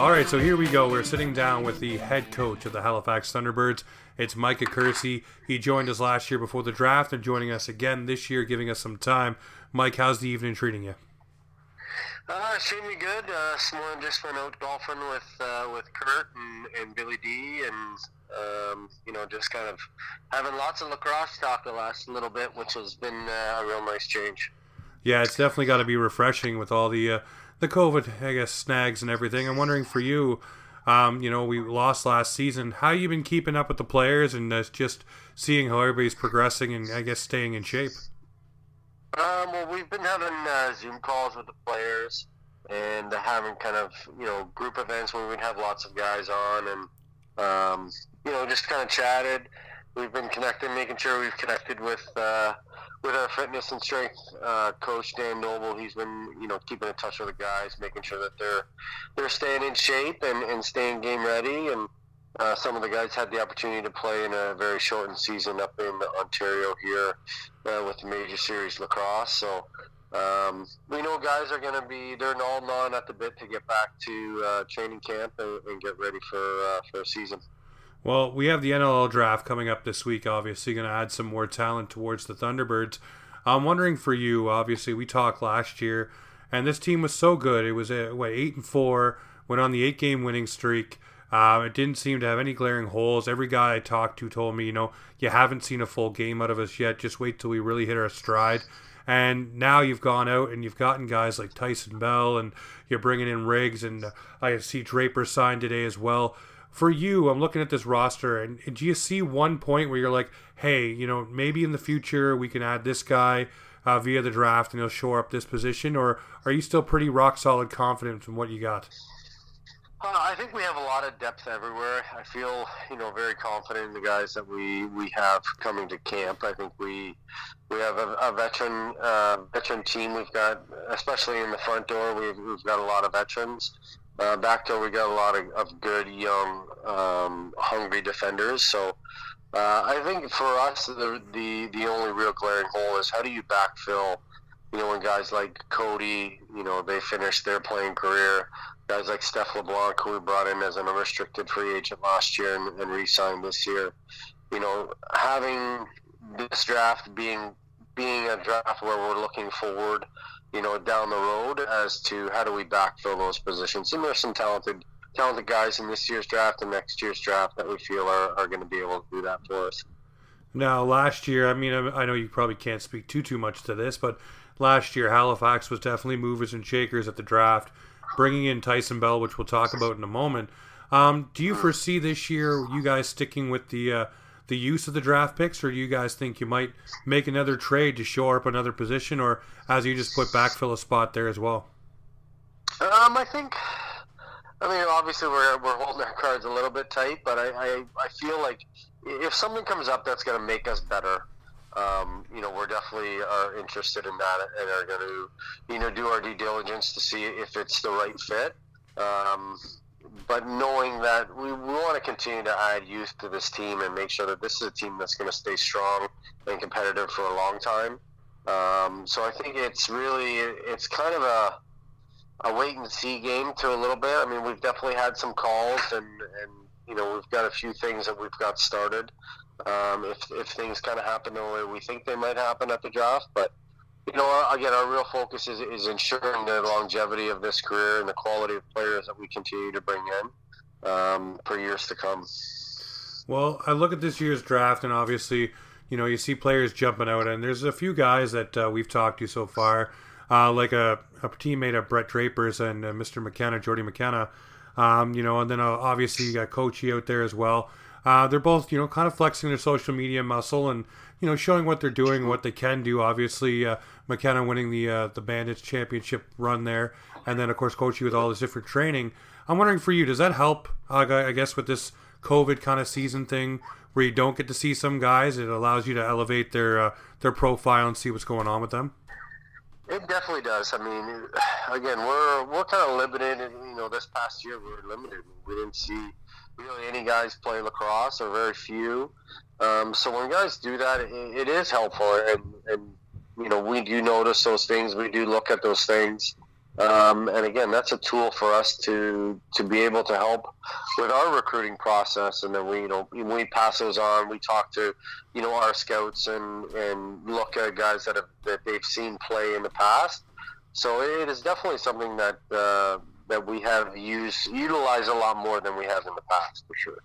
All right, so here we go. We're sitting down with the head coach of the Halifax Thunderbirds. It's Mike Accursi. He joined us last year before the draft and joining us again this year, giving us some time. Mike, how's the evening treating you? Uh, it's treating me good. Uh, this morning just went out golfing with uh, with Kurt and, and Billy D, and um, you know just kind of having lots of lacrosse talk the last little bit, which has been uh, a real nice change. Yeah, it's definitely got to be refreshing with all the uh, the COVID, I guess, snags and everything. I'm wondering for you, um, you know, we lost last season. How you been keeping up with the players and uh, just seeing how everybody's progressing and I guess staying in shape? Um, well, we've been having uh, Zoom calls with the players and having kind of you know group events where we'd have lots of guys on and um, you know just kind of chatted. We've been connecting, making sure we've connected with uh, with our fitness and strength uh, coach Dan Noble. He's been you know keeping in touch with the guys, making sure that they're they're staying in shape and, and staying game ready and. Uh, some of the guys had the opportunity to play in a very shortened season up in Ontario here uh, with the Major Series lacrosse. So um, we know guys are going to be they're all gnawing at the bit to get back to uh, training camp and, and, get ready for uh, for a season. Well, we have the NLL draft coming up this week. Obviously, going to add some more talent towards the Thunderbirds. I'm wondering for you. Obviously, we talked last year, and this team was so good. It was a, what eight and four, went on the eight game winning streak. Uh, it didn't seem to have any glaring holes. Every guy I talked to told me, you know, you haven't seen a full game out of us yet. Just wait till we really hit our stride. And now you've gone out and you've gotten guys like Tyson Bell and you're bringing in Riggs and uh, I see Draper signed today as well. For you, I'm looking at this roster and, do you see one point where you're like, hey, you know, maybe in the future we can add this guy uh, via the draft and he'll shore up this position, or are you still pretty rock solid confident in what you got? Uh, I think we have a lot of depth everywhere. I feel, you know, very confident in the guys that we, we have coming to camp. I think we we have a, a veteran uh, veteran team. We've got, especially in the front door, we've, we've got a lot of veterans. Uh, back door, we got a lot of, of good, young, um, hungry defenders. So uh, I think for us, the, the the only real glaring hole is how do you backfill. You know, when guys like Cody, you know, they finish their playing career guys like Steph LeBlanc, who we brought in as an unrestricted free agent last year and, and re-signed this year. You know, having this draft being being a draft where we're looking forward, you know, down the road as to how do we backfill those positions. And there's some talented talented guys in this year's draft and next year's draft that we feel are, are going to be able to do that for us. Now, last year, I mean, I know you probably can't speak too too much to this, but last year Halifax was definitely movers and shakers at the draft bringing in Tyson Bell, which we'll talk about in a moment. Um, do you foresee this year you guys sticking with the uh, the use of the draft picks, or do you guys think you might make another trade to shore up another position, or as you just put backfill a spot there as well? Um, I think. I mean, obviously we're, we're holding our cards a little bit tight, but I, I, I feel like if something comes up that's going to make us better, um, you know, we're definitely are interested in that and are going to, you know, do our due diligence to see if it's the right fit. Um, but knowing that we, we want to continue to add youth to this team and make sure that this is a team that's going to stay strong and competitive for a long time. Um, so I think it's really it's kind of a a wait and see game to a little bit. I mean, we've definitely had some calls and and you know we've got a few things that we've got started um, if, if things kind of happen the way we think they might happen at the draft. But, you know, again, our real focus is, is ensuring the longevity of this career and the quality of players that we continue to bring in um, for years to come. Well, I look at this year's draft, and obviously, you know, you see players jumping out, and there's a few guys that uh, we've talked to so far, uh, like a, a teammate of Brett Draper's and uh, Mr. McKenna, Jordy McKenna. Um, you know, and then uh, obviously you got Coachy out there as well. Uh, they're both, you know, kind of flexing their social media muscle and you know showing what they're doing, what they can do. Obviously, uh, McKenna winning the uh, the Bandits championship run there, and then of course coaching with all this different training. I'm wondering for you, does that help? Uh, I guess with this COVID kind of season thing, where you don't get to see some guys, it allows you to elevate their uh, their profile and see what's going on with them. It definitely does. I mean, again, we're we're kind of limited. And, you know, this past year we were limited. We didn't see really any guys play lacrosse, or very few. Um, so when guys do that, it, it is helpful, and, and you know, we do notice those things. We do look at those things. Um, and again, that's a tool for us to to be able to help with our recruiting process. And then we, you know, we pass those on. We talk to, you know, our scouts and and look at guys that have that they've seen play in the past. So it is definitely something that uh, that we have used utilized a lot more than we have in the past, for sure.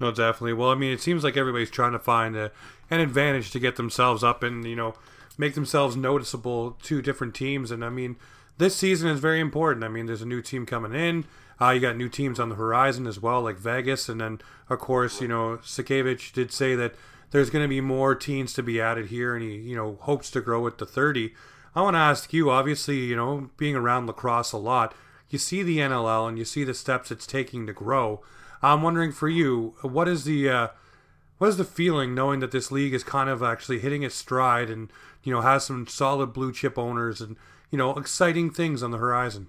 No, definitely. Well, I mean, it seems like everybody's trying to find a, an advantage to get themselves up and you know make themselves noticeable to different teams. And I mean this season is very important. I mean, there's a new team coming in. Uh, you got new teams on the horizon as well, like Vegas, and then of course, you know, Sakiewicz did say that there's going to be more teams to be added here, and he, you know, hopes to grow it to 30. I want to ask you, obviously, you know, being around lacrosse a lot, you see the NLL and you see the steps it's taking to grow. I'm wondering for you, what is the uh, what is the feeling knowing that this league is kind of actually hitting its stride and you know has some solid blue chip owners and you know, exciting things on the horizon.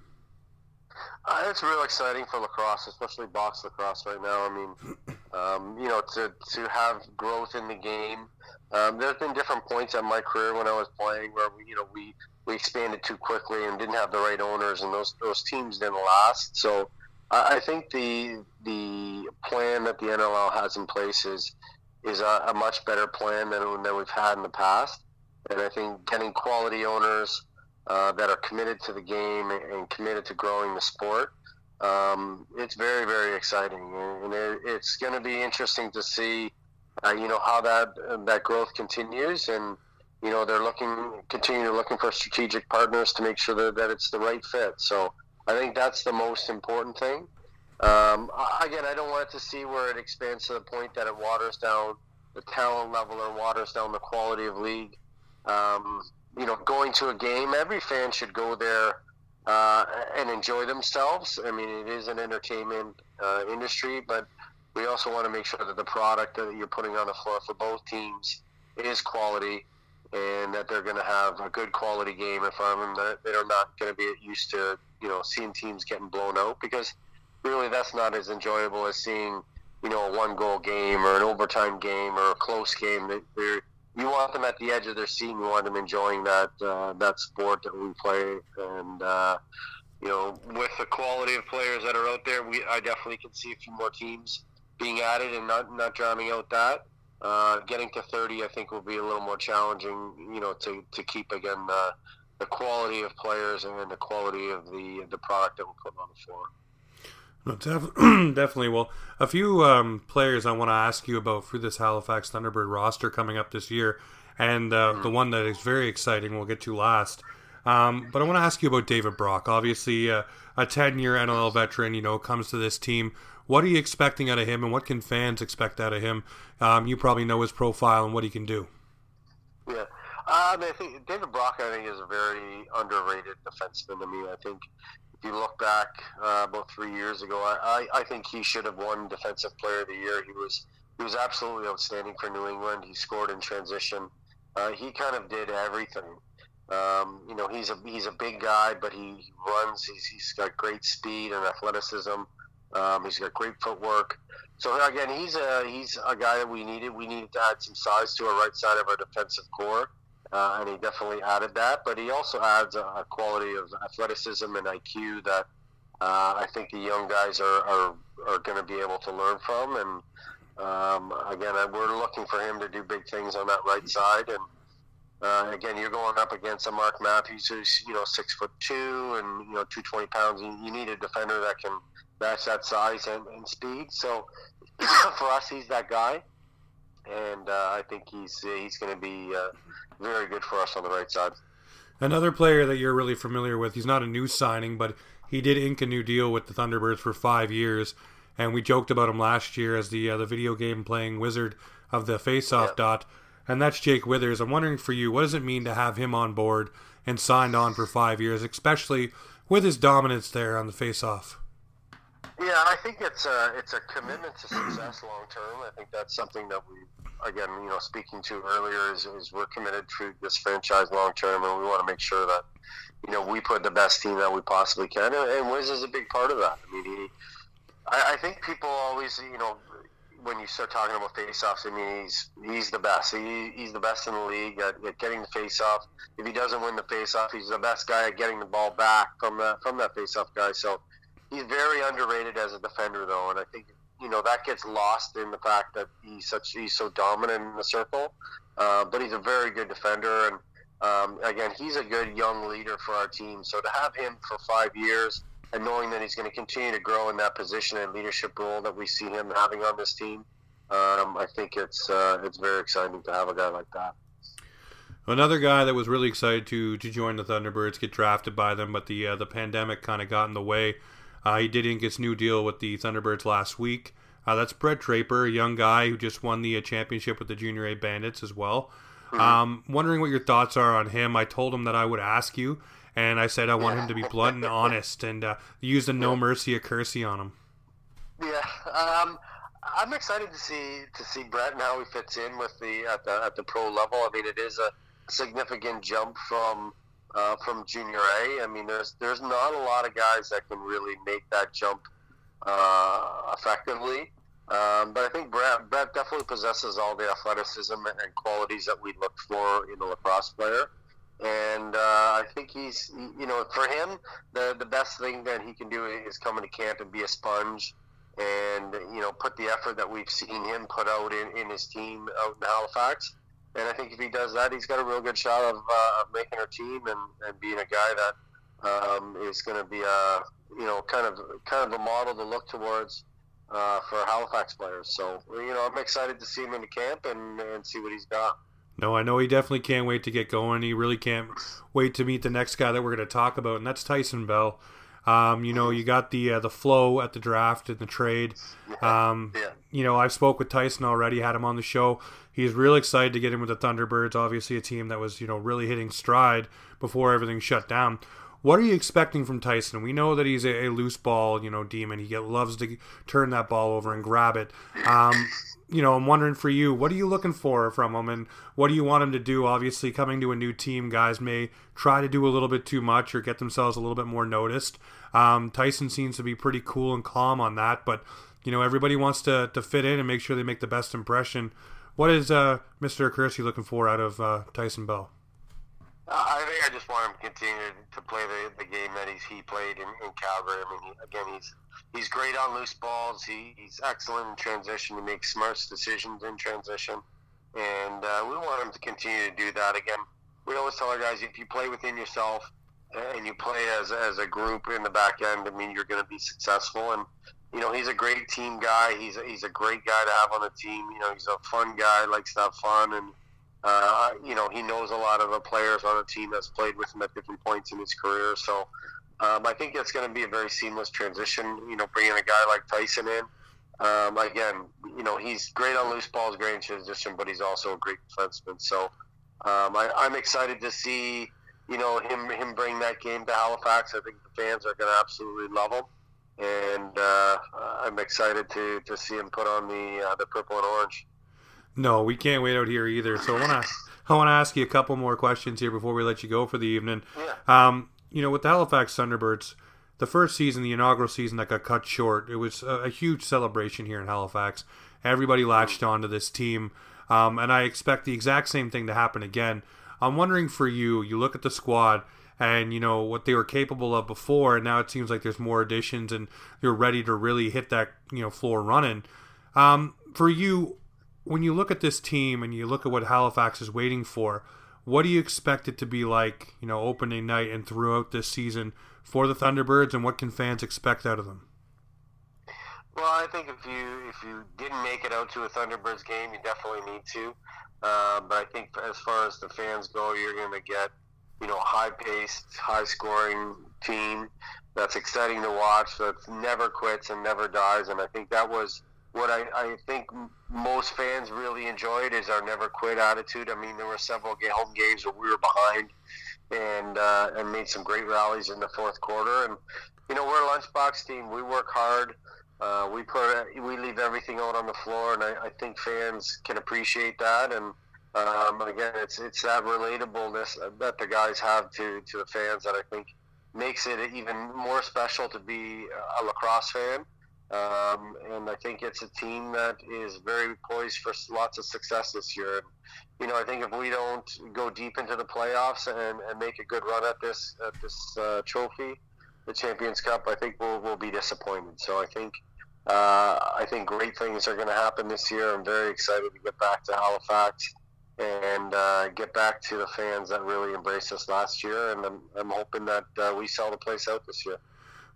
Uh, it's real exciting for lacrosse, especially box lacrosse right now. I mean, um, you know, to, to have growth in the game. Um, there's been different points in my career when I was playing where we, you know, we, we expanded too quickly and didn't have the right owners, and those those teams didn't last. So I, I think the the plan that the NLL has in place is is a, a much better plan than than we've had in the past. And I think getting quality owners uh, that are committed to the game and committed to growing the sport. Um, it's very, very exciting, and it, it's going to be interesting to see, uh, you know, how that that growth continues, and you know, they're looking, continue to looking for strategic partners to make sure that, that it's the right fit. So I think that's the most important thing. Um, again, I don't want it to see where it expands to the point that it waters down the talent level or waters down the quality of league. Um, you know, going to a game, every fan should go there uh, and enjoy themselves. I mean, it is an entertainment uh, industry, but we also want to make sure that the product that you're putting on the floor for both teams is quality and that they're going to have a good quality game in front of them. That they're not going to be used to, you know, seeing teams getting blown out because really that's not as enjoyable as seeing, you know, a one goal game or an overtime game or a close game. They're you want them at the edge of their seat. You want them enjoying that uh, that sport that we play, and uh, you know, with the quality of players that are out there, we I definitely can see a few more teams being added and not not drowning out that. Uh, getting to 30, I think, will be a little more challenging. You know, to, to keep again the, the quality of players and then the quality of the the product that we're putting on the floor. No, def- definitely. Well, a few um, players I want to ask you about for this Halifax Thunderbird roster coming up this year, and uh, mm-hmm. the one that is very exciting we'll get to last. Um, but I want to ask you about David Brock. Obviously, uh, a 10 year NLL veteran, you know, comes to this team. What are you expecting out of him, and what can fans expect out of him? Um, you probably know his profile and what he can do. Yeah. Uh, I, mean, think David Brock, I think, is a very underrated defenseman. I mean, I think if you look back uh, about three years ago, I, I, I think he should have won Defensive Player of the Year. He was he was absolutely outstanding for New England. He scored in transition. Uh, he kind of did everything. Um, you know, he's a he's a big guy, but he, he runs. He's, he's got great speed and athleticism. Um, he's got great footwork. So again, he's a he's a guy that we needed. We needed to add some size to our right side of our defensive core uh, and he definitely added that. But he also adds a, a quality of athleticism and IQ that uh, I think the young guys are are, are going to be able to learn from. And um, again, we're looking for him to do big things on that right side. And uh, again, you're going up against a Mark Matthews who's you know six foot two and you know two twenty pounds. You, you need a defender that can match that size and, and speed. So for us, he's that guy and uh, I think he's he's going to be uh, very good for us on the right side. Another player that you're really familiar with. He's not a new signing, but he did ink a new deal with the Thunderbirds for five years, and we joked about him last year as the uh, the video game playing wizard of the face-off dot, and that's Jake Withers. I'm wondering for you, what does it mean to have him on board and signed on for five years, especially with his dominance there on the face-off? Yeah, I think it's a it's a commitment to success long term. I think that's something that we again, you know, speaking to earlier is, is we're committed to this franchise long term, and we want to make sure that you know we put the best team that we possibly can, and, and Wiz is a big part of that. I mean, he, I, I think people always, you know, when you start talking about face-offs, I mean, he's he's the best. He, he's the best in the league at, at getting the face-off. If he doesn't win the face-off, he's the best guy at getting the ball back from that from that face-off guy. So he's very underrated as a defender, though, and I think you know that gets lost in the fact that he's such he's so dominant in the circle. Uh, but he's a very good defender, and um, again, he's a good young leader for our team. So to have him for five years and knowing that he's going to continue to grow in that position and leadership role that we see him having on this team, um, I think it's uh, it's very exciting to have a guy like that. Another guy that was really excited to to join the Thunderbirds, get drafted by them, but the uh, the pandemic kind of got in the way. Uh, he did ink his new deal with the Thunderbirds last week. Uh, that's Brett Draper, a young guy who just won the uh, championship with the Junior A Bandits as well. Mm-hmm. Um, wondering what your thoughts are on him. I told him that I would ask you, and I said I want yeah. him to be blunt and honest and uh, use the no mercy accuracy on him. Yeah, um, I'm excited to see to see Brett and how he fits in with the at the at the pro level. I mean, it is a significant jump from uh, from junior A. I mean, there's there's not a lot of guys that can really make that jump uh, effectively. Um, but I think Brett, Brett definitely possesses all the athleticism and qualities that we look for in a lacrosse player. And uh, I think he's, you know, for him, the the best thing that he can do is come into camp and be a sponge, and you know, put the effort that we've seen him put out in, in his team out in Halifax and I think if he does that, he's got a real good shot of, uh, of making our team and, and being a guy that um, is going to be a you know kind of kind of a model to look towards uh, for Halifax players. So you know, I'm excited to see him in the camp and, and see what he's got. No, I know he definitely can't wait to get going. He really can't wait to meet the next guy that we're going to talk about, and that's Tyson Bell. Um, you know, you got the uh, the flow at the draft and the trade. Um, yeah. You know, I've spoke with Tyson already, had him on the show. He's real excited to get in with the Thunderbirds. Obviously, a team that was you know really hitting stride before everything shut down. What are you expecting from Tyson? We know that he's a, a loose ball, you know, demon. He loves to turn that ball over and grab it. Um, you know, I'm wondering for you, what are you looking for from him, and what do you want him to do? Obviously, coming to a new team, guys may try to do a little bit too much or get themselves a little bit more noticed. Um, Tyson seems to be pretty cool and calm on that, but you know, everybody wants to to fit in and make sure they make the best impression. What is uh, Mr. Accursi looking for out of uh, Tyson Bell? I think I just want him to continue to play the, the game that he's he played in, in Calgary. I mean, again, he's he's great on loose balls. He, he's excellent in transition. He makes smart decisions in transition, and uh, we want him to continue to do that. Again, we always tell our guys if you play within yourself and you play as as a group in the back end, I mean, you're going to be successful. And you know, he's a great team guy. He's a, he's a great guy to have on the team. You know, he's a fun guy, likes to have fun, and uh, you know, he knows a lot of the players on the team that's played with him at different points in his career. So um, I think it's going to be a very seamless transition. You know, bringing a guy like Tyson in. Um, again, you know, he's great on loose balls, great in transition, but he's also a great defenseman. So um, I, I'm excited to see, you know, him him bring that game to Halifax. I think the fans are going to absolutely love him and uh, I'm excited to, to see him put on the uh, the purple and orange. No, we can't wait out here either. So I want to I want to ask you a couple more questions here before we let you go for the evening. Yeah. Um, you know, with the Halifax Thunderbirds, the first season, the inaugural season that got cut short, it was a, a huge celebration here in Halifax. Everybody latched onto this team, um, and I expect the exact same thing to happen again. I'm wondering for you, you look at the squad and you know what they were capable of before and now it seems like there's more additions and they're ready to really hit that you know floor running um, for you when you look at this team and you look at what halifax is waiting for what do you expect it to be like you know opening night and throughout this season for the thunderbirds and what can fans expect out of them well i think if you if you didn't make it out to a thunderbirds game you definitely need to uh, but i think as far as the fans go you're going to get you know, a high paced, high scoring, team that's exciting to watch, that never quits and never dies. And I think that was what I, I think most fans really enjoyed is our never quit attitude. I mean, there were several home games where we were behind and uh, and made some great rallies in the fourth quarter. And you know, we're a lunchbox team. We work hard. Uh, we put we leave everything out on the floor, and I, I think fans can appreciate that. And um, again, it's it's that relatableness that the guys have to to the fans that I think makes it even more special to be a lacrosse fan. Um, and I think it's a team that is very poised for lots of success this year. You know, I think if we don't go deep into the playoffs and, and make a good run at this at this uh, trophy, the Champions Cup, I think we'll, we'll be disappointed. So I think uh, I think great things are going to happen this year. I'm very excited to get back to Halifax and uh, get back to the fans that really embraced us last year. And I'm, I'm hoping that uh, we sell the place out this year.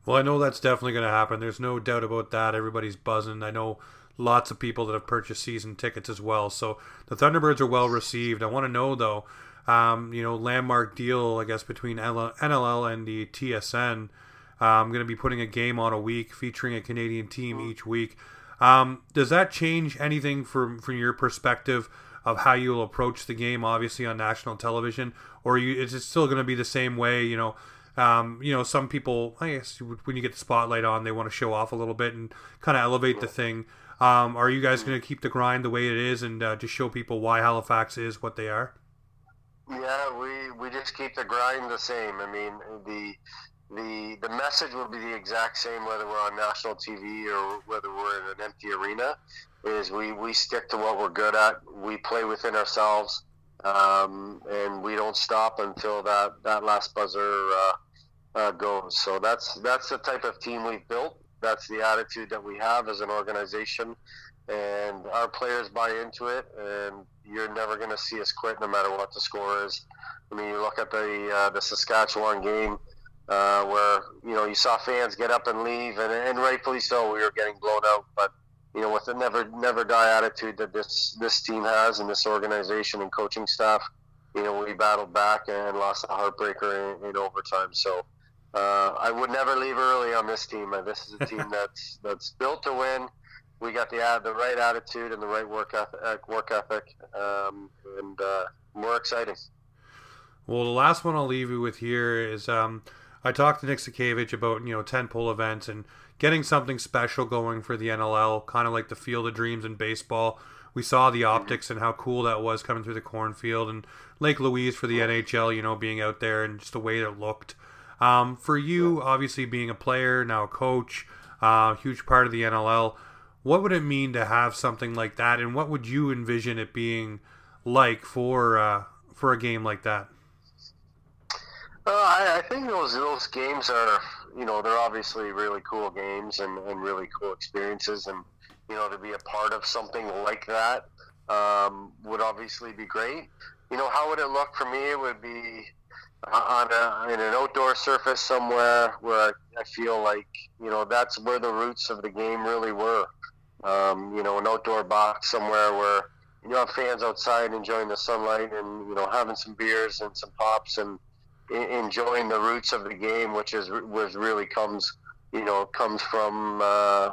Well, I know that's definitely going to happen. There's no doubt about that. Everybody's buzzing. I know lots of people that have purchased season tickets as well. So the Thunderbirds are well received. I want to know though, um, you know, landmark deal I guess between NLL and the TSN. Uh, I'm going to be putting a game on a week featuring a Canadian team each week. Um, does that change anything from from your perspective? of how you'll approach the game, obviously on national television, or you, is it still going to be the same way? You know, um, you know, some people, I guess, when you get the spotlight on, they want to show off a little bit and kind of elevate the thing. Um, are you guys going to keep the grind the way it is and uh, just show people why Halifax is what they are? Yeah, we, we just keep the grind the same. I mean, the the the message will be the exact same whether we're on national TV or whether we're in an empty arena is we, we stick to what we're good at. We play within ourselves, um, and we don't stop until that, that last buzzer uh, uh, goes. So that's that's the type of team we've built. That's the attitude that we have as an organization, and our players buy into it. And you're never going to see us quit, no matter what the score is. I mean, you look at the uh, the Saskatchewan game. Uh, where you know you saw fans get up and leave, and, and rightfully so. We were getting blown out, but you know, with the never never die attitude that this this team has and this organization and coaching staff, you know, we battled back and lost a heartbreaker in, in overtime. So uh, I would never leave early on this team. This is a team that's that's built to win. We got the uh, the right attitude and the right work ethic, work ethic, um, and uh, more exciting. Well, the last one I'll leave you with here is um, I talked to Nick Sakiewicz about you know tentpole events and getting something special going for the NLL, kind of like the Field of Dreams in baseball. We saw the optics and how cool that was coming through the cornfield and Lake Louise for the NHL, you know, being out there and just the way it looked. Um, for you, obviously being a player, now a coach, uh, huge part of the NLL, what would it mean to have something like that and what would you envision it being like for uh, for a game like that? Uh, I, I, think those those games are, you know, they're obviously really cool games and, and really cool experiences, and you know, to be a part of something like that um, would obviously be great. You know, how would it look for me? It would be on a in an outdoor surface somewhere where I feel like you know that's where the roots of the game really were. Um, you know, an outdoor box somewhere where you have fans outside enjoying the sunlight and you know having some beers and some pops and enjoying the roots of the game, which is which really comes you know comes from uh,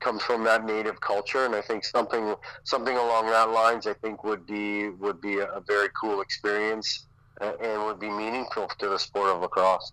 comes from that native culture, and I think something something along that lines I think would be would be a very cool experience and would be meaningful to the sport of lacrosse.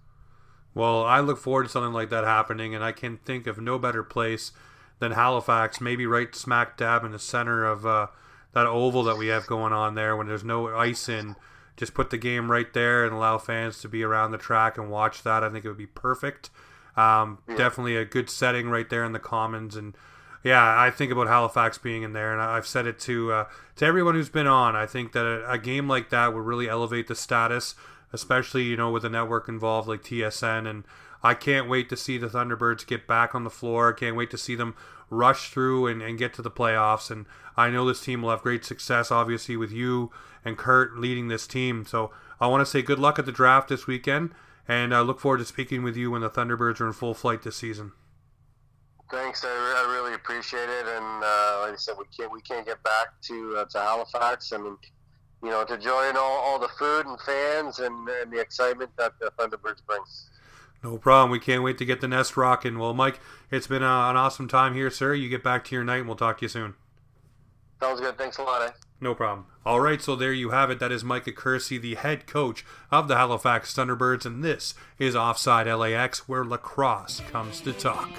Well, I look forward to something like that happening, and I can think of no better place than Halifax, maybe right smack dab in the center of uh, that oval that we have going on there when there's no ice in just put the game right there and allow fans to be around the track and watch that. I think it would be perfect. Um, yeah. Definitely a good setting right there in the Commons, and yeah, I think about Halifax being in there, and I've said it to uh, to everyone who's been on. I think that a, a, game like that would really elevate the status, especially you know with a network involved like TSN, and I can't wait to see the Thunderbirds get back on the floor. I can't wait to see them rush through and, and get to the playoffs. And I know this team will have great success, obviously, with you and Kurt leading this team. So I want to say good luck at the draft this weekend, and I look forward to speaking with you when the Thunderbirds are in full flight this season. Thanks, I, I really appreciate it, and uh, like I said, we can't we can't get back to uh, to Halifax, and you know to join all, all the food and fans and, and the excitement that the Thunderbirds brings. No problem. We can't wait to get the nest rocking. Well, Mike, it's been uh, an awesome time here, sir. You get back to your night, and we'll talk to you soon. Sounds good. Thanks a lot, eh? No problem. All right, so there you have it. That is Mike Accursi, the head coach of the Halifax Thunderbirds, and this is Offside LAX, where lacrosse comes to talk.